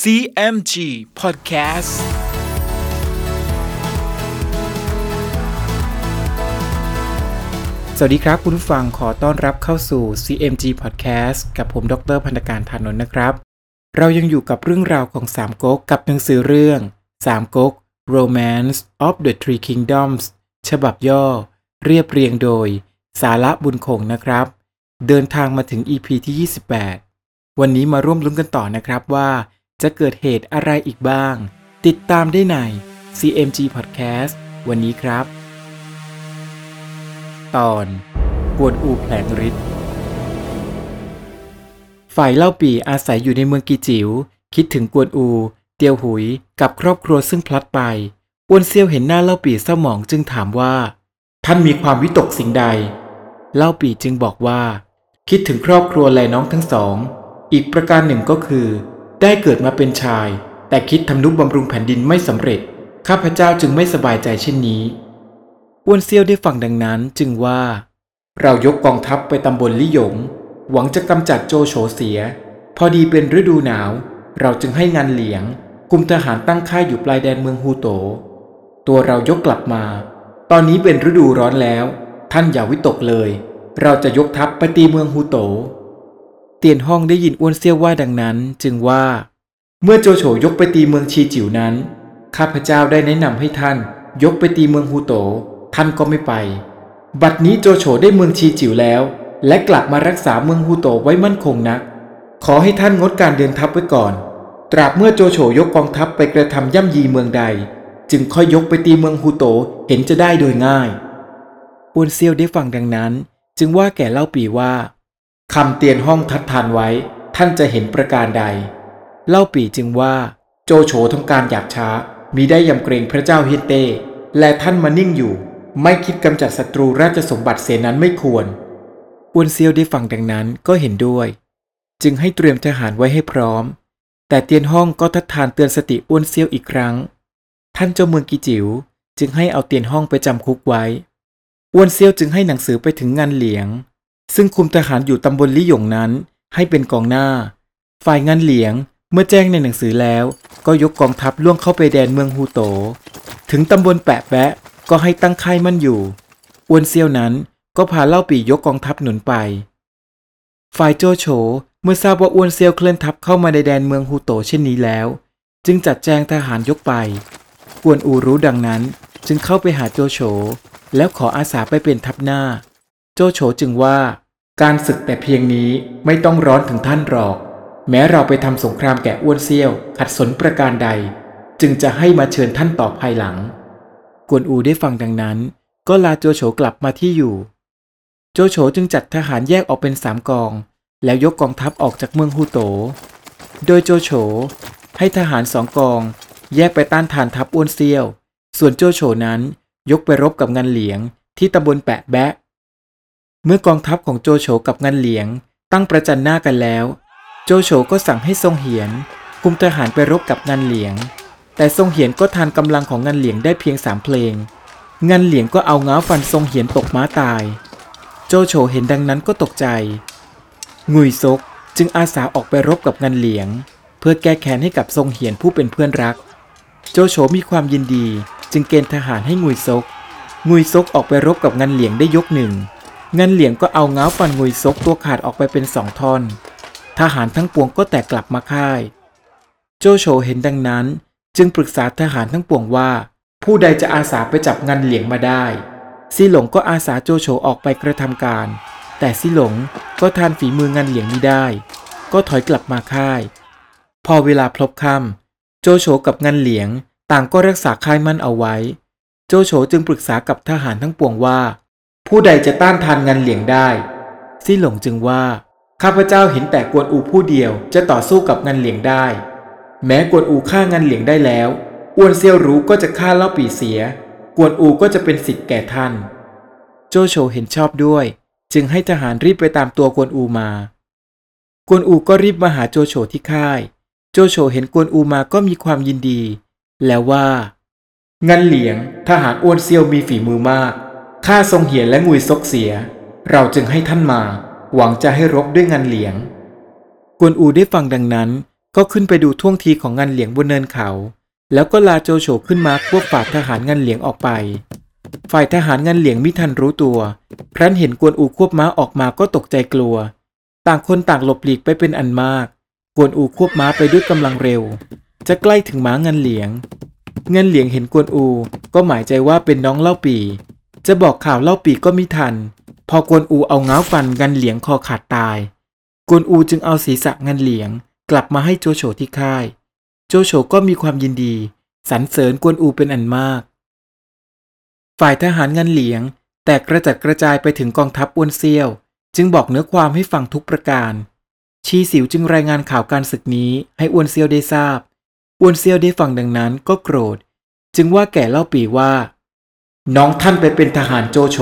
CMG Podcast สวัสดีครับคุณผู้ฟังขอต้อนรับเข้าสู่ CMG Podcast กับผมดรพันธการธานนท์นะครับ เรายังอยู่กับเรื่องราวของสามก๊กกับหนังสือเรื่องสามก๊ก Romance of the Three Kingdoms ฉบับย่อ เรียบเรียงโดย สาระบุญคงนะครับ เดินทางมาถึง EP ที่ 28 วันนี้มาร่วมลุ้นกันต่อนะครับว่า จะเกิดเหตุอะไรอีกบ้าง ติดตามได้ใน CMG Podcast วันนี้ครับ ตอนกวนอูแผลงฤทธิ์ฝ่ายเล่าปีอาศัยอยู่ในเมืองกีจิว๋วคิดถึงกวนอู เตียวหุยกับครอบครัวซึ่งพลัดไปอ้วนเซียวเห็นหน้าเล่าปีเศร้าหมองจึงถามว่า ท่านมีความวิตกสิ่งใด เล่าปีจึงบอกว่า คิดถึงครอบครัวและน้องทั้งสอง อีกประการหนึ่งก็คือ ได้เกิดมาเป็นชาย แต่คิดทำนุบำรุงแผ่นดินไม่สำเร็จ ข้าพเจ้าจึงไม่สบายใจเช่นนี้อ้วนเซียวได้ฟังดังนั้นจึงว่า เรายกกองทัพไปตำบลลี่หยง หวังจะกำจัดโจโฉเสีย พอดีเป็นฤดูหนาว เราจึงให้งานเหลียงกุมทหารตั้งค่ายอยู่ปลายแดนเมืองฮูโต ตัวเรายกกลับมา ตอนนี้เป็นฤดูร้อนแล้ว ท่านอย่าวิตกเลย เราจะยกทัพไปตีเมืองฮูโต เตียนห้องได้ยินอ้วนเซียวว่าดังนั้น จึงว่า เมื่อโจโฉยกไปตีเมืองชีจิ๋วนั้น ข้าพเจ้าได้แนะนำให้ท่าน ยกไปตีเมืองฮูโต ท่านก็ไม่ไป บัดนี้โจโฉได้เมืองชีจิ๋วแล้ว และกลับมารักษาเมืองฮูโตไว้มั่นคงนัก ขอให้ท่านงดการเดินทัพไว้ก่อน ตราบเมื่อโจโฉยกกองทัพไปกระทำย่ำยีเมืองใด จึงค่อยยกไปตีเมืองฮูโตเห็นจะได้โดยง่ายอ้วนเซียวได้ฟังดังนั้น จึงว่าแก่เล่าปีว่า คำเตียนห้องทัดทานไว้ท่านจะเห็นประการใด เล่าปีจึงว่า โจโฉทำการหยาบช้ามีได้ยำเกรงพระเจ้าเฮเต และท่านมานิ่งอยู่ ไม่คิดกำจัดศัตรูราชสมบัติเสนั้นไม่ควรอวนเซียวได้ฟังดังนั้นก็เห็นด้วย จึงให้เตรียมทหารไว้ให้พร้อม แต่เตียนห้องก็ทัดทานเตือนสติอ้วนเซียวอีกครั้ง ท่านเจ้าเมืองกิจิว๋วจึงให้เอาเตียนห้องไปจำคุกไว้อ้วนเซียวจึงให้หนังสือไปถึงงานเหลียง ซึ่งคุมทหารอยู่ตำบลลี่หยงนั้นให้เป็นกองหน้า ฝ่ายงานเหลียงเมื่อแจ้งในหนังสือแล้ว ก็ยกกองทัพล่วงเข้าไปแดนเมืองฮูโต ถึงตำบลแปะแปะก็ให้ตั้งค่ายมั่นอยู่อ้วนเซียวนั้นก็พาเล่าปี่ยกกองทัพหนุนไป ฝ่ายโจโฉเมื่อทราบว่าอ้วนเซียวเคลื่อนทัพเข้ามาในแดนเมืองฮูโตเช่นนี้แล้ว จึงจัดแจงทหารยกไป กวนอูรู้ดังนั้นจึงเข้าไปหาโจโฉแล้วขออาสาไปเป็นทัพหน้า โจโฉจึงว่า การศึกแต่เพียงนี้ไม่ต้องร้อนถึงท่านหรอก แม้เราไปทำสงครามแก่อ้วนเซี่ยว ขัดสนประการใด จึงจะให้มาเชิญท่านต่อภายหลัง กวนอูได้ฟังดังนั้น ก็ลาโจโฉกลับมาที่อยู่ โจโฉจึงจัดทหารแยกออกเป็นสามกอง แล้วยกกองทัพออกจากเมืองฮูโต โดยโจโฉให้ทหารสองกอง แยกไปต้านทานทัพอ้วนเซี่ยว ส่วนโจโฉนั้นยกไปรบกับงานเหลียงที่ตำบลแปะแบะ เมื่อกองทัพของโจโฉกับงานเหลียง ตั้งประจันหน้ากันแล้ว โจโฉก็สั่งให้ทรงเหียนคุมทหารไปรบกับงานเหลียง แต่ทรงเหียนก็ทานกำลังของงานเหลียงได้เพียงสามเพลงงานเหลียงก็เอาง้าฟันทรงเหียนตกม้าตาย โจโฉเห็นดังนั้นก็ตกใจ งุยซกจึงอาสาออกไปรบกับงานเหลียง เพื่อแก้แค้นให้กับทรงเหียนผู้เป็นเพื่อนรัก โจโฉมีความยินดี จึงเกณฑ์ทหารให้งุยซกงุยซกออกไปรบกับงันเหลียงได้ยกหนึ่ง เงันเหลียงก็เอาเงาฟันงุยซกตัวขาดออกไปเป็นสองท่อน ทหารทั้งปวงก็แตกกลับมาค่าย โจโฉเห็นดังนั้น จึงปรึกษาทหารทั้งปวงว่า ผู้ใดจะอาสาไปจับเงันเหลียงมาได้ซีหลงก็อาสาโจโฉออกไปกระทำการ แต่ซีหลงก็ทานฝีมือเงันเหลียงไม่ได้ ก็ถอยกลับมาค่าย พอเวลาพลบค่ำโจโฉกับเงันเหลียง ต่างก็รักษาค่ายมั่นเอาไว้ โจโฉจึงปรึกษากับทหารทั้งปวงว่า ผู้ใดจะต้านทานงันเหลียงได้ ซี่หลงจึงว่าข้าพเจ้าเห็นแต่กวนอูผู้เดียวจะต่อสู้กับงันเหลียงได้ แม้กวนอูฆ่างันเหลียงได้แล้วอ้วนเซียวรู้ก็จะฆ่าเล่าปีเสีย กวนอูก็จะเป็นสิทธิ์แก่ท่าน โจโฉเห็นชอบด้วย จึงให้ทหารรีบไปตามตัวกวนอูมา กวนอูก็รีบมาหาโจโฉที่ค่าย โจโฉเห็นกวนอูมาก็มีความยินดี แล้วว่า งันเหลียงทหารอ้วนเซียวมีฝีมือมาก ข้าทรงเหียนและงุยซกเสีย เราจึงให้ท่านมา หวังจะให้รบด้วยงันเหลียง กวนอูได้ฟังดังนั้น ก็ขึ้นไปดูท่วงทีของงานเหลียงบนเนินเขา แล้วก็ลาโจโฉขึ้นมาควบฝ่าทหารงานเหลียงออกไป ฝ่ายทหารงานเหลียงมิทันรู้ตัว ครั้นเห็นกวนอูควบม้าออกมาก็ตกใจกลัว ต่างคนต่างหลบหลีกไปเป็นอันมาก กวนอูควบม้าไปด้วยกำลังเร็ว จะใกล้ถึงม้างานเหลียง เงินเหลียงเห็นกวนอูก็หมายใจว่าเป็นน้องเล่าปี จะบอกข่าวเล่าปีก็มิทัน พอกวนอูเอาเงาฟันงันเหลียงคอขาดตาย กวนอูจึงเอาศีรษะงันเหลียง กลับมาให้โจโฉที่ค่าย โจโฉก็มีความยินดีสรรเสริญกวนอูเป็นอันมาก ฝ่ายทหารงันเหลียง แตกกระจัดกระจายไปถึงกองทัพอ้วนเซียว จึงบอกเนื้อความให้ฟังทุกประการ ชีสิวจึงรายงานข่าวการศึกนี้ให้อ้วนเซียวได้ทราบอ้วนเซียวได้ฟังดังนั้นก็โกรธ จึงว่าแก่เล่าปีว่า น้องท่านไปเป็นทหารโจโฉ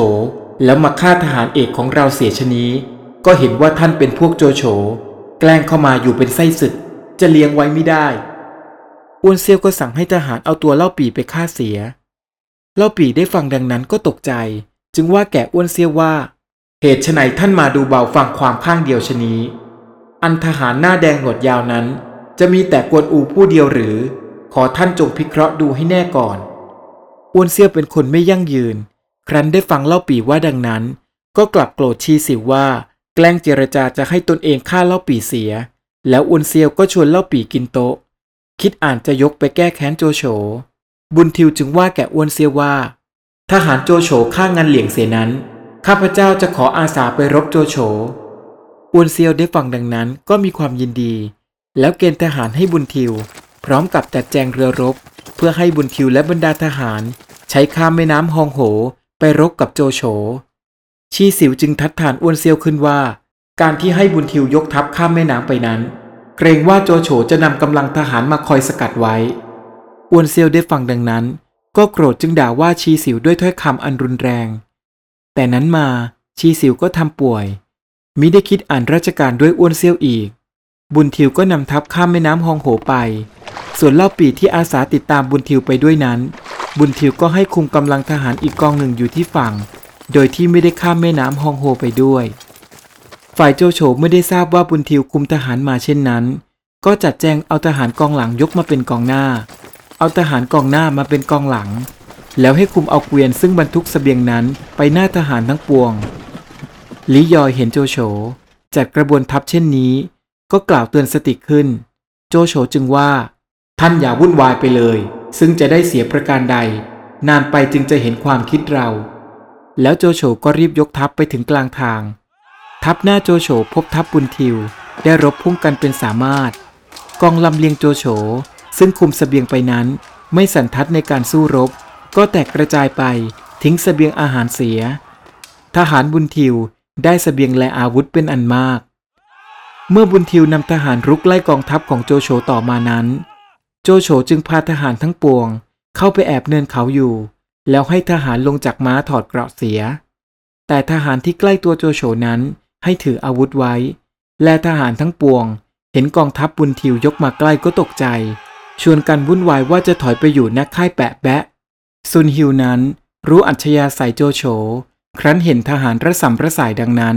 แล้วมาฆ่าทหารเอกของเราเสียชนี้ ก็เห็นว่าท่านเป็นพวกโจโฉแกล้งเข้ามาอยู่เป็นไส้ศึก จะเลี้ยงไว้ไม่ได้อ้วนเซียวก็สั่งให้ทหารเอาตัวเล่าปีไปฆ่าเสีย เล่าปีได้ฟังดังนั้นก็ตกใจ จึงว่าแก่อ้วนเซียวว่า เหตุไฉนท่านมาดูเบาฟังความข้างเดียวชนี้ อันทหารหน้าแดงหนวดยาวนั้น จะมีแต่กวนอูผู้เดียวหรือ ขอท่านจงพิเคราะห์ดูให้แน่ก่อน อ้วนเซียเป็นคนไม่ยั่งยืน ครั้นได้ฟังเล่าปีว่าดังนั้น ก็กลับโกรธชีสิวว่า แกล้งเจรจาจะให้ตนเองฆ่าเล่าปีเสีย แล้วอ้วนเซียวก็ชวนเล่าปีกินโต๊ะ คิดอ่านจะยกไปแก้แค้นโจโฉ บุญทิวจึงว่าแก่อ้วนเซียวว่าทหารโจโฉฆ่างานเหลียงเสียนั้น ข้าพเจ้าจะขออาสาไปรบโจโฉอ้วนเซียวได้ฟังดังนั้นก็มีความยินดี แล้วเกณฑ์ทหารให้บุญทิว พร้อมกับจัดแจงเรือรบ เพื่อให้บุญทิวและบรรดาทหาร ใช้ข้ามแม่น้ำฮองโห ไปรบกับโจโฉ ชีสิวจึงทัดทานอ้วนเซียวขึ้นว่า การที่ให้บุญทิวยกทัพข้ามแม่น้ำไปนั้น เกรงว่าโจโฉจะนำกำลังทหารมาคอยสกัดไว้ อ้วนเซียวได้ฟังดังนั้น ก็โกรธจึงด่าว่าชีสิวด้วยถ้อยคำอันรุนแรง แต่นั้นมาชีสิวก็ทำป่วยมิได้คิดอ่านราชการด้วยอ้วนเซียวอีก บุญทิวก็นำทัพข้ามแม่น้ำฮองโหไป ส่วนเล่าปีที่อาสาติดตามบุญทิวไปด้วยนั้น บุญทิวก็ให้คุมกำลังทหารอีกกองหนึ่งอยู่ที่ฝั่ง โดยที่ไม่ได้ข้ามแม่น้ำฮองโฮไปด้วย ฝ่ายโจโฉไม่ได้ทราบว่าบุญทิวคุมทหารมาเช่นนั้น ก็จัดแจงเอาทหารกองหลังยกมาเป็นกองหน้า เอาทหารกองหน้ามาเป็นกองหลัง แล้วให้คุมเอาเกวียนซึ่งบรรทุกเสบียงนั้นไปหน้าทหารทั้งปวงลิยอยเห็นโจโฉจัดกระบวนทัพเช่นนี้ ก็กล่าวเตือนสติขึ้น โจโฉจึงว่า ท่านอย่าวุ่นวายไปเลย ซึ่งจะได้เสียประการใด นานไปจึงจะเห็นความคิดเรา แล้วโจโฉก็รีบยกทัพไปถึงกลางทาง ทัพหน้าโจโฉพบทัพบุญทิว ได้รบพุ่งกันเป็นสามารถ กองลำเลียงโจโฉซึ่งคุมเสบียงไปนั้น ไม่สันทัดในการสู้รบ ก็แตกกระจายไปทิ้งเสบียงอาหารเสีย ทหารบุญทิวได้เสบียงและอาวุธเป็นอันมาก เมื่อบุญทิวนำทหารรุกไล่กองทัพของโจโฉต่อมานั้น โจโฉจึงพาทหารทั้งปวง เข้าไปแอบเนินเขาอยู่ แล้วให้ทหารลงจากม้าถอดเกราะเสีย แต่ทหารที่ใกล้ตัวโจโฉนั้นให้ถืออาวุธไว้ และทหารทั้งปวง เห็นกองทัพบุญทิวยกมาใกล้ก็ตกใจ ชวนกันวุ่นวายว่าจะถอยไปอยู่นักค่ายแปะแบะซุนฮิวนั้นรู้อัจฉริยะใส่โจโฉ ครั้นเห็นทหารระสำระสายดังนั้น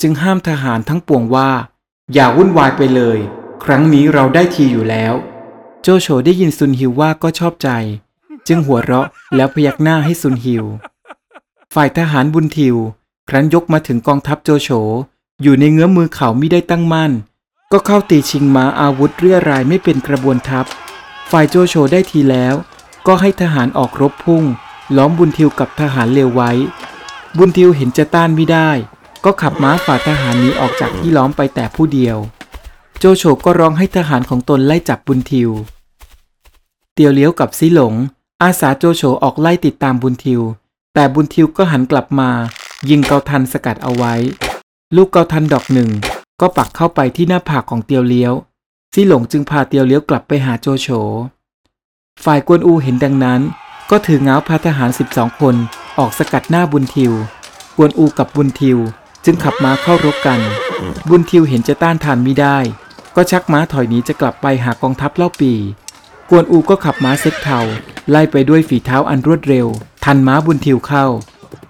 จึงห้ามทหารทั้งปวงว่า อย่าวุ่นวายไปเลย ครั้งนี้เราได้ทีอยู่แล้ว โจโฉได้ยินซุนฮิวว่าก็ชอบใจ จึงหัวเราะแล้วพยักหน้าให้ซุนฮิว ฝ่ายทหารบุญทิว ครั้นยกมาถึงกองทัพโจโฉอยู่ในเงื้อมือเขาไม่ได้ตั้งมั่น ก็เข้าตีชิงม้าอาวุธเรียรายไม่เป็นกระบวนทัพ ฝ่ายโจโฉได้ทีแล้ว ก็ให้ทหารออกรบพุ่ง ล้อมบุญทิวกับทหารเลวไว้ บุญทิวเห็นจะต้านไม่ได้ ก็ขับม้าฝ่าทหารหนี้ออกจากที่ล้อมไปแต่ผู้เดียว โจโฉก็ร้องให้ทหารของตนไล่จับบุญทิว เตียวเลี้ยวกับซิหลง อาสาโจโฉออกไล่ติดตามบุญทิว แต่บุญทิวก็หันกลับมา ยิงเกาทันสกัดเอาไว้ ลูกเกาทันดอกหนึ่ง ก็ปักเข้าไปที่หน้าผากของเตียวเลี้ยวซิหลงจึงพาเตียวเลี้ยวกลับไปหาโจโฉ ฝ่ายกวนอูเห็นดังนั้น ก็ถือเงาพาทหาร 12 คนออกสกัดหน้าบุญทิว กวนอูกับบุญทิว จึงขับม้าเข้ารบกัน บุญทิวเห็นจะต้านทานไม่ได้ ก็ชักม้าถอยหนีจะกลับไปหากองทัพเล่าปี กวนอูก็ขับม้าเซ็กเทาไล่ไปด้วยฝีเท้าอันรวดเร็ว ทันม้าบุญทิวเข้า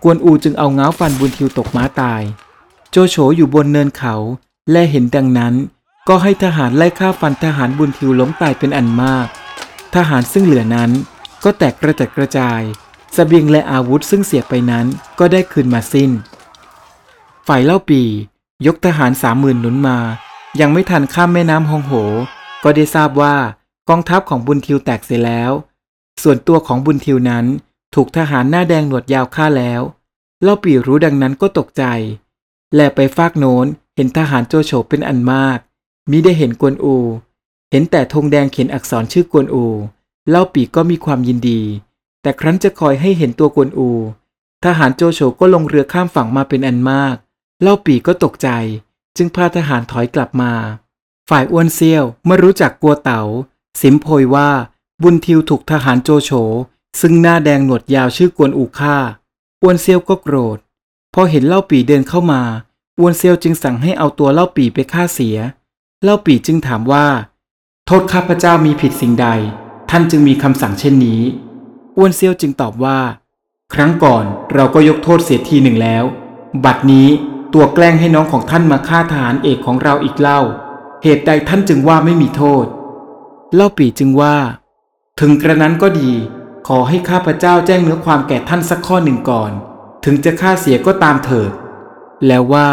กวนอูจึงเอาเงาฟันบุญทิวตกม้าตาย โจโฉอยู่บนเนินเขา และเห็นดังนั้น ก็ให้ทหารไล่ฆ่าฟันทหารบุญทิวล้มตายเป็นอันมาก ทหารซึ่งเหลือนั้น ก็แตกกระจัดกระจายสเสบียงและอาวุธซึ่งเสียไปนั้นก็ได้คืนมาสิ้น ฝ่ายเล่าปี ยกทหารสามหมื่นหนุนมา ยังไม่ทันข้ามแม่น้ำฮองโห ก็ได้ทราบว่ากองทัพของบุญทิวแตกเสียแล้ว ส่วนตัวของบุญทิวนั้นถูกทหารหน้าแดงหนวดยาวฆ่าแล้ว เล่าปีรู้ดังนั้นก็ตกใจ แลไปฟากโน้นเห็นทหารโจโฉเป็นอันมากมิได้เห็นกวนอู เห็นแต่ธงแดงเขียนอักษรชื่อกวนอู เล่าปีก็มีความยินดี แต่ครั้นจะคอยให้เห็นตัวกวนอู ทหารโจโฉก็ลงเรือข้ามฝั่งมาเป็นอันมาก เล่าปีก็ตกใจ จึงพาทหารถอยกลับมา ฝ่ายอ้วนเซียวเมื่อรู้จักกัวเต๋า สิมโพยว่าบุญทิวถูกทหารโจโฉซึ่งหน้าแดงหนวดยาวชื่อกวนอูฆ่าอ้วนเซียวก็โกรธ พอเห็นเล่าปีเดินเข้ามาอ้วนเซียวจึงสั่งให้เอาตัวเล่าปีไปฆ่าเสีย เล่าปีจึงถามว่า โทษข้าพเจ้ามีผิดสิ่งใด ท่านจึงมีคำสั่งเช่นนี้อ้วนเซียวจึงตอบว่า ครั้งก่อนเราก็ยกโทษเสียทีหนึ่งแล้ว บัดนี้ ตัวแกล้งให้น้องของท่านมาฆ่าทหารเอกของเราอีกเล่า เหตุใดท่านจึงว่าไม่มีโทษ เล่าปีจึงว่า ถึงกระนั้นก็ดี ขอให้ข้าพเจ้าแจ้งเนื้อความแก่ท่านสักข้อหนึ่งก่อน ถึงจะฆ่าเสียก็ตามเถิด แล้วว่า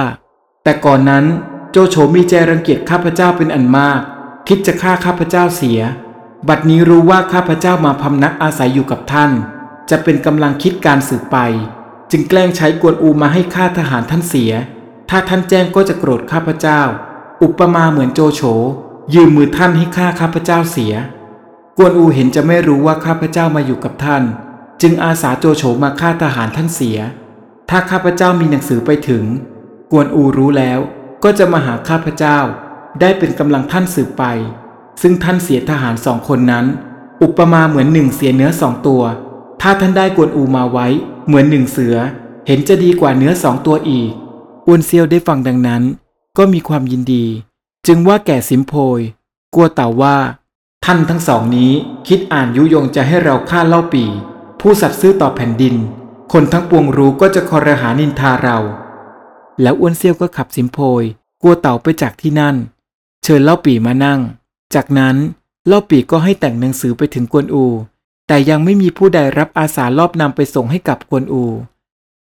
แต่ก่อนนั้นโจโฉมีใจรังเกียจข้าพเจ้าเป็นอันมาก คิดจะฆ่าข้าพเจ้าเสีย บัดนี้รู้ว่าข้าพเจ้ามาพำนักอาศัยอยู่กับท่าน จะเป็นกำลังคิดการสืบไป จึงแกล้งใช้กวนอูมาให้ฆ่าทหารท่านเสีย ถ้าท่านแจ้งก็จะโกรธข้าพเจ้า อุปมาเหมือนโจโฉยืมมือท่านให้ฆ่าข้าพเจ้าเสีย กวนอูเห็นจะไม่รู้ว่าข้าพเจ้ามาอยู่กับท่าน จึงอาสาโจโฉมาฆ่าทหารท่านเสีย ถ้าข้าพเจ้ามีหนังสือไปถึง กวนอูรู้แล้วก็จะมาหาข้าพเจ้า ได้เป็นกำลังท่านสืบไป ซึ่งท่านเสียทหารสองคนนั้น อุปมาเหมือนหนึ่งเสียเนื้อสองตัว ถ้าท่านได้กวนอูมาไว้ เหมือนหนึ่งเสือ เห็นจะดีกว่าเนื้อสองตัวอีกอวนเซียวได้ฟังดังนั้น ก็มีความยินดี จึงว่าแก่สิมโพยกลัวเต่าว่า ท่านทั้งสองนี้คิดอ่านยุยงจะให้เราฆ่าเล่าปี ผู้สัตย์ซื่อต่อแผ่นดิน คนทั้งปวงรู้ก็จะคอรหานินทาเรา แล้วอ้วนเซียวก็ขับสิมโพยกลัวเต่าไปจากที่นั่น เชิญเล่าปีมานั่ง จากนั้นเล่าปีก็ให้แต่งหนังสือไปถึงกวนอู แต่ยังไม่มีผู้ใดรับอาสารอบนำไปส่งให้กับกวนอู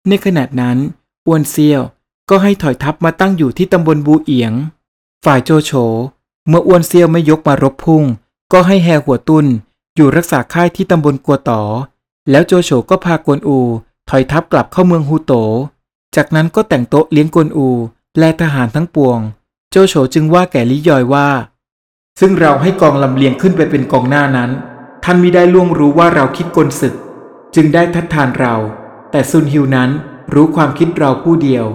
ในขณะนั้นอ้วนเซียวก็ให้ถอยทัพมาตั้งอยู่ที่ตำบลบูเอียง ฝ่ายโจโฉเมื่ออ้วนเซียวไม่ยกมารบพุ่ง ก็ให้แฮหัวตุนอยู่รักษาค่ายที่ตำบลกัวตอแล้วโจโฉก็พากวนอู ถอยทัพกลับเข้าเมืองฮูโต จากนั้นก็แต่งโต๊ะเลี้ยงกวนอู และทหารทั้งปวง โจโฉจึงว่าแก่ลิยอยว่า ซึ่งเราให้กองลำเลียงขึ้นไปเป็นกองหน้านั้น ท่านมิได้ล่วงรู้ว่าเราคิดกลศึก จึงได้ทัดทานเรา แต่ซุนฮิวนั้นรู้ความคิดเราผู้เดียว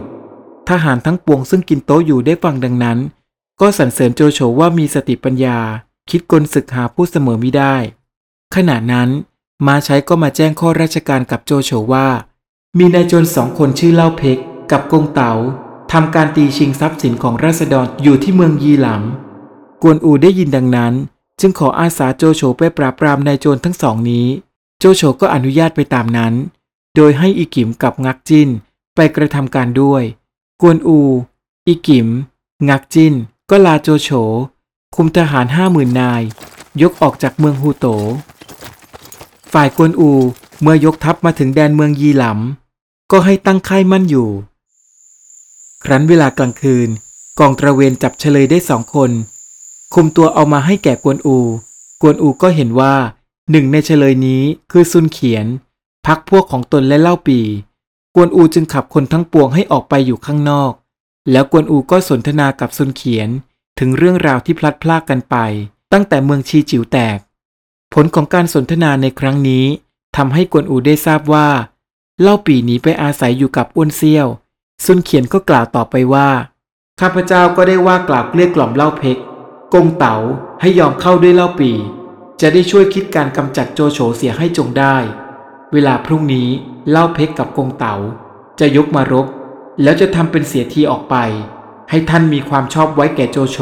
ทหารทั้งปวงซึ่งกินโต๊ะอยู่ได้ฟังดังนั้น ก็สรรเสริญโจโฉว่ามีสติปัญญา คิดกลศึกหาผู้เสมอมิได้ ขณะนั้นมาใช้ก็มาแจ้งข้อราชการกับโจโฉว่า มีนายโจรสองคนชื่อเล่าเพกกับกงเต๋าทำการตีชิงทรัพย์สินของราษฎรอยู่ที่เมืองยีหลำกวนอูได้ยินดังนั้น จึงขออาสาโจโฉไปปราบปรามนายโจรทั้งสองนี้ โจโฉก็อนุญาตไปตามนั้น โดยให้อีกิมกับงักจินไปกระทำการด้วย กวนอู อีกิม งักจินก็ลาโจโฉ คุมทหารห้าหมื่นนาย ยกออกจากเมืองฮูโต ฝ่ายกวนอูเมื่อยกทัพมาถึงแดนเมืองยีหลำก็ให้ตั้งค่ายมั่นอยู่ ครั้นเวลากลางคืน กองตระเวนจับเฉลยได้สองคน คุมตัวเอามาให้แก่กวนอู กวนอูก็เห็นว่าหนึ่งในเฉลยนี้คือซุนเขียน พักพวกของตนและเล่าปี กวนอูจึงขับคนทั้งปวงให้ออกไปอยู่ข้างนอก แล้วกวนอูก็สนทนากับซุนเขียนถึงเรื่องราวที่พลัดพรากกันไป ตั้งแต่เมืองชีจิ๋วแตก ผลของการสนทนาในครั้งนี้ทำให้กวนอูได้ทราบว่า เล่าปีหนีไปอาศัยอยู่กับอ้วนเซียวซุนเขียนก็กล่าวต่อไปว่าข้าพเจ้าก็ได้ว่ากล่าวเกลี้ยกล่อมเล่าเพก กงเต๋าให้ยอมเข้าด้วยเล่าปี จะได้ช่วยคิดการกำจัดโจโฉเสียให้จงได้ เวลาพรุ่งนี้เล่าเพกกับกงเต๋าจะยกมารบ แล้วจะทำเป็นเสียทีออกไป ให้ท่านมีความชอบไว้แก่โจโฉ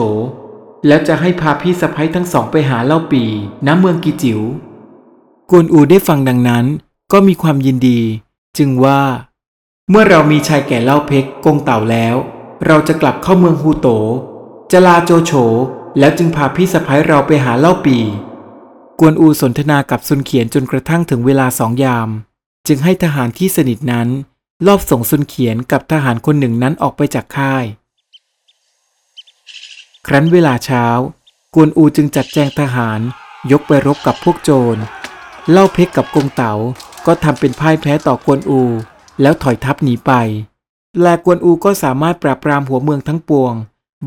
แล้วจะให้พาพี่สะพ้ยทั้งสองไปหาเล่าปีณเมืองกีจิว๋วกวนอูได้ฟังดังนั้น ก็มีความยินดี จึงว่า เมื่อเรามีชายแก่เล่าเพกกงเต่าแล้ว เราจะกลับเข้าเมืองฮูโตจจะลาโจโฉ แล้วจึงพาพี่สะพ้ายเราไปหาเล่าปี กวนอูสนทนากับซุนเขียนจนกระทั่งถึงเวลาสองยาม จึงให้ทหารที่สนิทนั้น ลอบส่งซุนเขียนกับทหารคนหนึ่งนั้นออกไปจากค่าย ครั้นเวลาเช้า กวนอูจึงจัดแจงทหารยกไปรบกับพวกโจร เล่าเพกกับกงเต๋าก็ทำเป็นพ่ายแพ้ต่อกวนอู แล้วถอยทัพหนีไป และกวนอูก็สามารถปราบปรามหัวเมืองทั้งปวง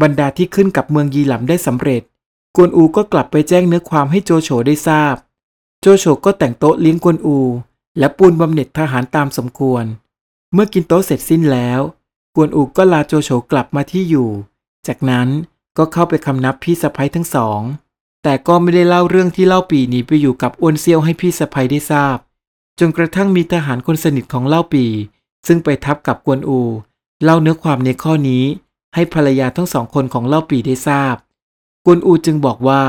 บรรดาที่ขึ้นกับเมืองยีหลำได้สำเร็จ กวนอูก็กลับไปแจ้งเนื้อความให้โจโฉได้ทราบ โจโฉก็แต่งโต๊ะเลี้ยงกวนอู และปูนบำเหน็จทหารตามสมควร เมื่อกินโต๊ะเสร็จสิ้นแล้ว กวนอูก็ลาโจโฉกลับมาที่อยู่ จากนั้นก็เข้าไปคำนับพี่สะพ้ยทั้งสอง แต่ก็ไม่ได้เล่าเรื่องที่เล่าปีหนีไปอยู่กับอ้วนเซียวให้พี่สะพ้ยได้ทราบ จนกระทั่งมีทหารคนสนิทของเล่าปี ซึ่งไปทับกับกวนอู เล่าเนื้อความในข้อนี้ ให้ภรรยาทั้งสองคนของเล่าปีได้ทราบกวนอูจึงบอกว่า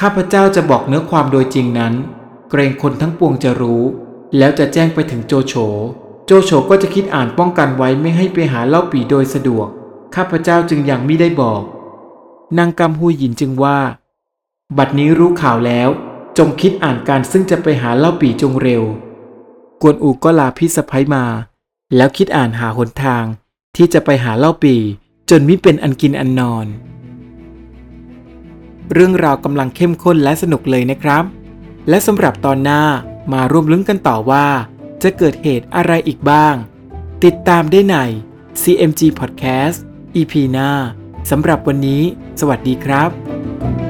ข้าพเจ้าจะบอกเนื้อความโดยจริงนั้น เกรงคนทั้งปวงจะรู้ แล้วจะแจ้งไปถึงโจโฉ โจโฉก็จะคิดอ่านป้องกันไว้ไม่ให้ไปหาเล่าปีโดยสะดวก ข้าพเจ้าจึงยังไม่ได้บอก นางกำฮูหยินจึงว่า บัดนี้รู้ข่าวแล้ว จงคิดอ่านการซึ่งจะไปหาเล่าปีจงเร็ว กวนอูก็ลาพี่สะพ้ยมา แล้วคิดอ่านหาหนทางที่จะไปหาเล่าปี จนมิเป็นอันกินอันนอน เรื่องราวกำลังเข้มข้นและสนุกเลยนะครับ และสำหรับตอนหน้ามาร่วมลุ้นกันต่อว่า จะเกิดเหตุอะไรอีกบ้าง ติดตามได้ใน CMG Podcast EP หน้าสำหรับวันนี้ สวัสดีครับ